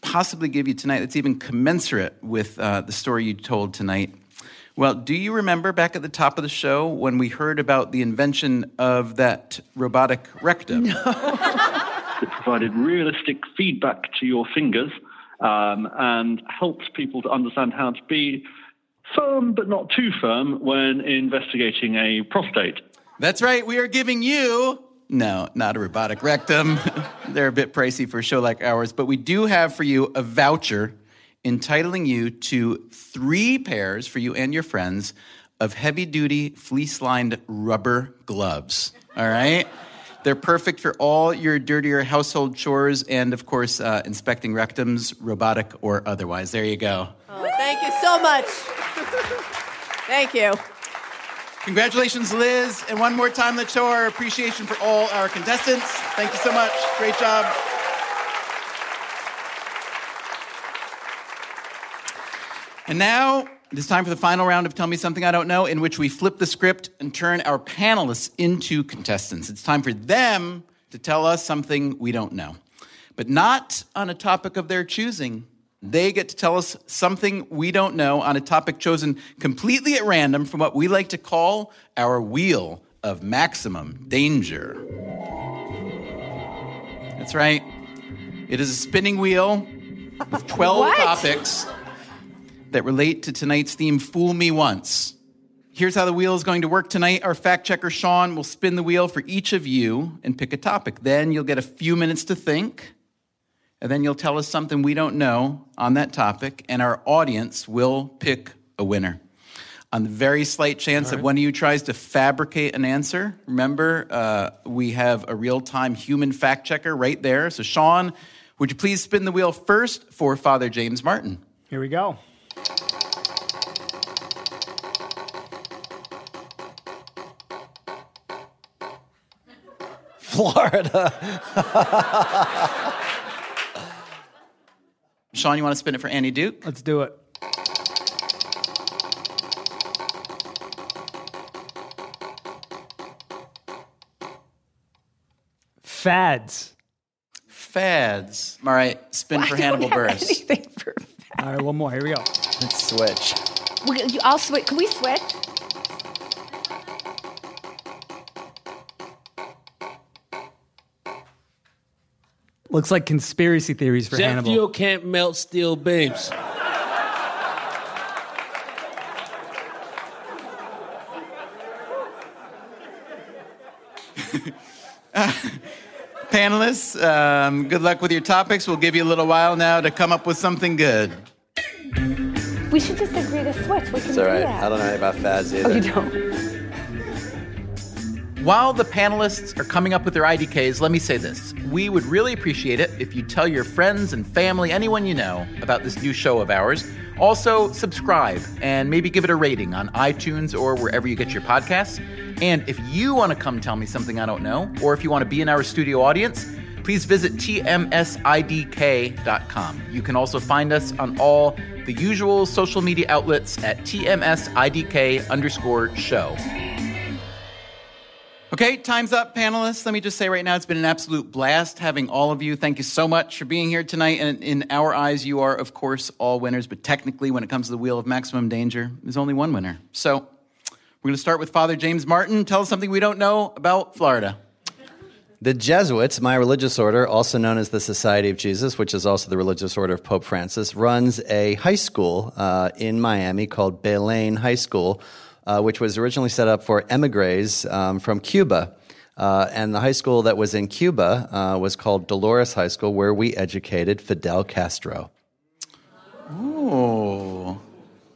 possibly give you tonight that's even commensurate with uh, the story you told tonight? Well, do you remember back at the top of the show when we heard about the invention of that robotic rectum? It provided realistic feedback to your fingers um, and helps people to understand how to be firm but not too firm when investigating a prostate. That's right. We are giving you no, not a robotic rectum. They're a bit pricey for a show like ours, but we do have for you a voucher entitling you to three pairs for you and your friends of heavy duty fleece lined rubber gloves. All right? They're perfect for all your dirtier household chores and, of course, uh, inspecting rectums, robotic or otherwise. There you go. Oh, thank you so much. thank you. Congratulations, Liz. And one more time, let's show our appreciation for all our contestants. Thank you so much. Great job. And now it is time for the final round of Tell Me Something I Don't Know, in which we flip the script and turn our panelists into contestants. It's time for them to tell us something we don't know, but not on a topic of their choosing. They get to tell us something we don't know on a topic chosen completely at random from what we like to call our wheel of maximum danger. That's right. It is a spinning wheel with 12 topics that relate to tonight's theme, Fool Me Once. Here's how the wheel is going to work tonight. Our fact checker, Sean, will spin the wheel for each of you and pick a topic. Then you'll get a few minutes to think, and then you'll tell us something we don't know on that topic, and our audience will pick a winner. On the very slight chance that one of you tries to fabricate an answer, remember, uh, we have a real time human fact checker right there. So, Sean, would you please spin the wheel first for Father James Martin? Here we go. Florida. Sean, you want to spin it for Annie Duke? Let's do it. Fads. Fads. All right, spin for Hannibal Buress. All right, one more. Here we go. Let's switch. We, I'll switch. Can we switch? Looks like conspiracy theories for Jet Hannibal. fuel can't melt steel beams. Panelists, um, good luck with your topics. We'll give you a little while now to come up with something good. We should just agree to switch. We can It's do all right. that. I don't know anything about fads either. Oh, you don't? While the panelists are coming up with their IDKs, let me say this. We would really appreciate it if you tell your friends and family, anyone you know, about this new show of ours. Also, subscribe and maybe give it a rating on iTunes or wherever you get your podcasts. And if you want to come tell me something I don't know, or if you want to be in our studio audience, please visit tmsidk.com. You can also find us on all the usual social media outlets at tmsidk underscore show. Okay, time's up, panelists. Let me just say right now, it's been an absolute blast having all of you. Thank you so much for being here tonight. And in our eyes, you are, of course, all winners. But technically, when it comes to the wheel of maximum danger, there's only one winner. So we're going to start with Father James Martin. Tell us something we don't know about Florida. The Jesuits, my religious order, also known as the Society of Jesus, which is also the religious order of Pope Francis, runs a high school uh, in Miami called Belen High School, uh, which was originally set up for emigres um, from Cuba. Uh, and the high school that was in Cuba uh, was called Dolores High School, where we educated Fidel Castro. Oh,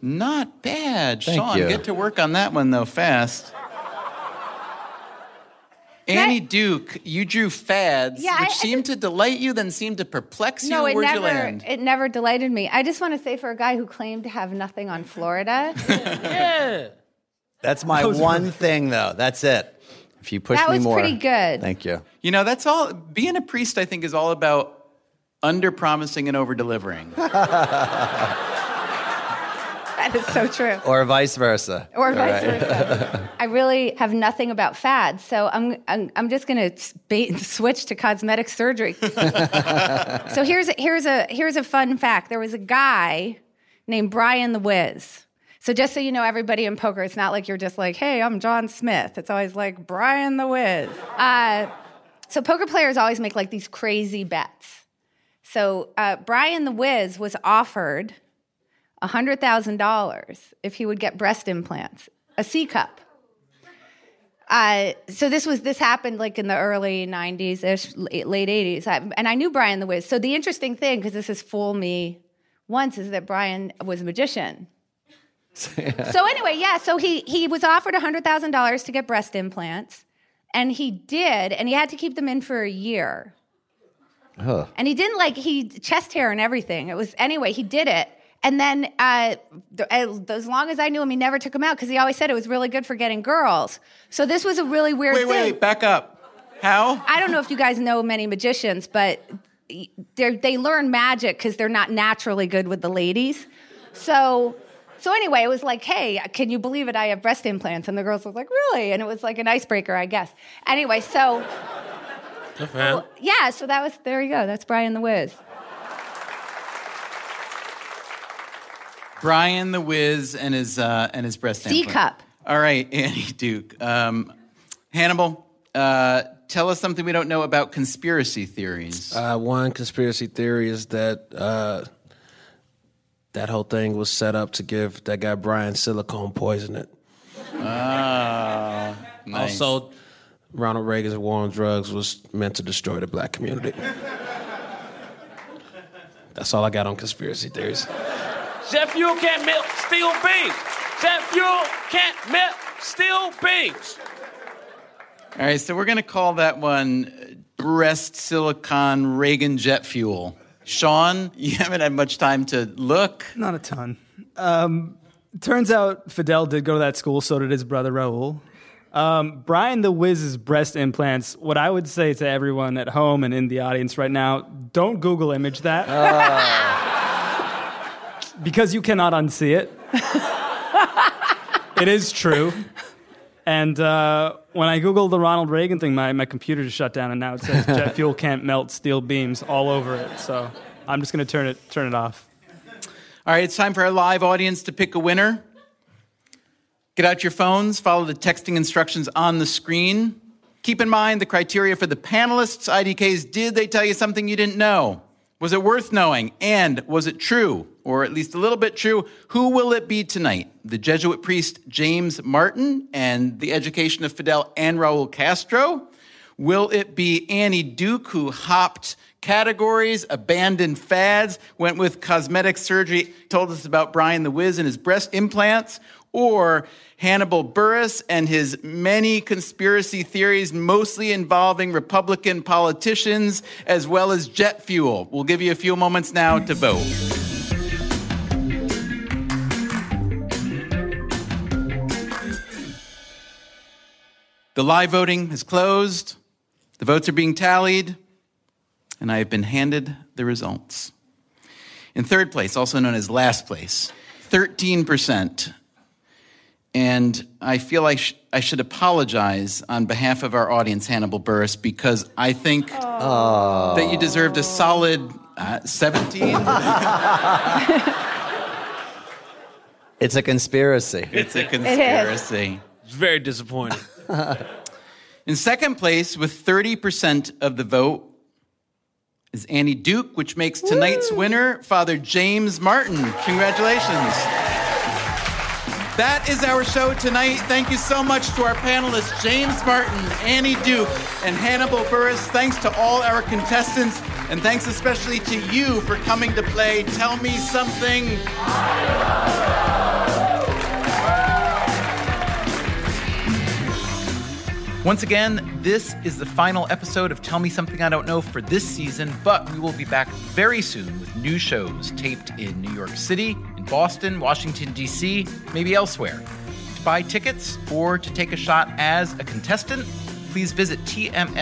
not bad. Thank Sean, you. get to work on that one, though, fast. Annie Duke, you drew fads, Yeah, which I- I seemed to delight you, then seemed to perplex you. No, it Where'd never. you land? It never delighted me. I just want to say, for a guy who claimed to have nothing on Florida, yeah. That's my That was one thing, though. That's it. If you push That me was more, pretty good. Thank you. You know, that's all. Being a priest, I think, is all about under promising and over delivering. that is so true. Or vice versa. Or vice right. versa. I really have nothing about fads, so I'm I'm, I'm just going to bait and switch to cosmetic surgery. so here's a, here's a here's a fun fact. There was a guy named Brian the Wiz. So just so you know, everybody in poker, it's not like you're just like, hey, I'm John Smith. It's always like Brian the Wiz. Uh, so poker players always make like these crazy bets. So uh, Brian the Wiz was offered $100,000 if he would get breast implants, a C cup. Uh, so this was this happened like in the early 90s ish late 80s I, and i knew brian the wiz so the interesting thing because this has fooled me once is that brian was a magician so anyway yeah so he he was offered a $100000 to get breast implants and he did, and he had to keep them in for a year. Huh. And he didn't like he chest hair and everything. It was anyway. He did it, and then uh, the, as long as I knew him, he never took them out because he always said it was really good for getting girls. So this was a really weird. Wait, thing. wait, back up. How? I don't know if you guys know many magicians, but they they learn magic because they're not naturally good with the ladies. So. So anyway, it was like, hey, can you believe it? I have breast implants, and the girls were like, really? And it was like an icebreaker, I guess. Anyway, so Good for him. yeah, so that was there you go. That's Brian the Wiz. Brian the Wiz and his uh, and his breast C implant. cup. All right, Annie Duke. Um, Hannibal, uh, tell us something we don't know about conspiracy theories. Uh, one conspiracy theory is that uh, that whole thing was set up to give that guy Brian silicone poisoning. Ah, nice. Also, Ronald Reagan's war on drugs was meant to destroy the black community. That's all I got on conspiracy theories. Jet fuel can't melt steel beams. Jet fuel can't melt steel beams. All right, so we're going to call that one breast silicon Reagan jet fuel. Sean, you haven't had much time to look. Not a ton. Um, turns out Fidel did go to that school, so did his brother Raul. Um, Brian the Wiz's breast implants, what I would say to everyone at home and in the audience right now, don't Google image that. because you cannot unsee it. it is true. And uh, when I Googled the Ronald Reagan thing, my, my computer just shut down, and now it says jet fuel can't melt steel beams all over it. So I'm just going to turn it turn it off. All right, it's time for our live audience to pick a winner. Get out your phones, follow the texting instructions on the screen. Keep in mind the criteria for the panelists' IDKs. Did they tell you something you didn't know? Was it worth knowing? And was it true, or at least a little bit true? Who will it be tonight? The Jesuit priest James Martin and the education of Fidel and Raul Castro? Will it be Annie Duke, who hopped categories, abandoned fads, went with cosmetic surgery, told us about Brian the Wiz and his breast implants? Or Hannibal Buress and his many conspiracy theories, mostly involving Republican politicians as well as jet fuel? We'll give you a few moments now to vote. The live voting is closed. The votes are being tallied, and I have been handed the results. In third place, also known as last place, 13%. And I feel like sh- I should apologize on behalf of our audience, Hannibal Buress, because I think that you deserved a solid uh, 17. It's a conspiracy. It's a conspiracy. It's very disappointing. In second place, with 30% of the vote, is Annie Duke, which makes tonight's winner Father James Martin. Congratulations. That is our show tonight. Thank you so much to our panelists, James Martin, Annie Duke, and Hannibal Buress. Thanks to all our contestants, and thanks especially to you for coming to play Tell Me Something. Once again, this is the final episode of Tell Me Something I Don't Know for this season, but we will be back very soon with new shows taped in New York City, Boston, Washington, D.C., maybe elsewhere. To buy tickets or to take a shot as a contestant, please visit tmsidk.com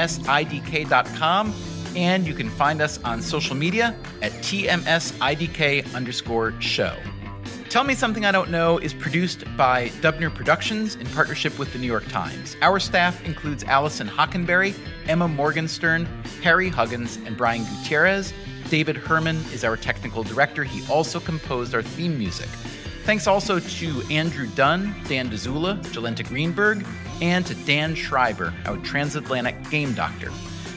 and you can find us on social media at tmsidk underscore show. Tell Me Something I Don't Know is produced by Dubner Productions in partnership with the New York Times. Our staff includes Allison Hockenberry, Emma Morgenstern, Harry Huggins, and Brian Gutierrez. David Herman is our technical director. He also composed our theme music. Thanks also to Andrew Dunn, Dan Dzula, Jolenta Greenberg, and to Dan Schreiber, our transatlantic game doctor.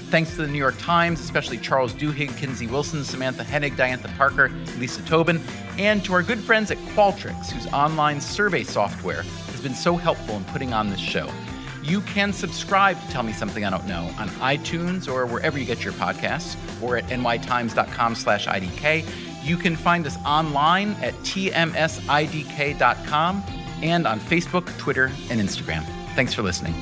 Thanks to the New York Times, especially Charles Duhigg, Kinsey Wilson, Samantha Hennig, Diantha Parker, Lisa Tobin, and to our good friends at Qualtrics, whose online survey software has been so helpful in putting on this show. You can subscribe to Tell Me Something I Don't Know on iTunes or wherever you get your podcasts, or at nytimes.com slash IDK. You can find us online at tmsidk.com and on Facebook, Twitter, and Instagram. Thanks for listening.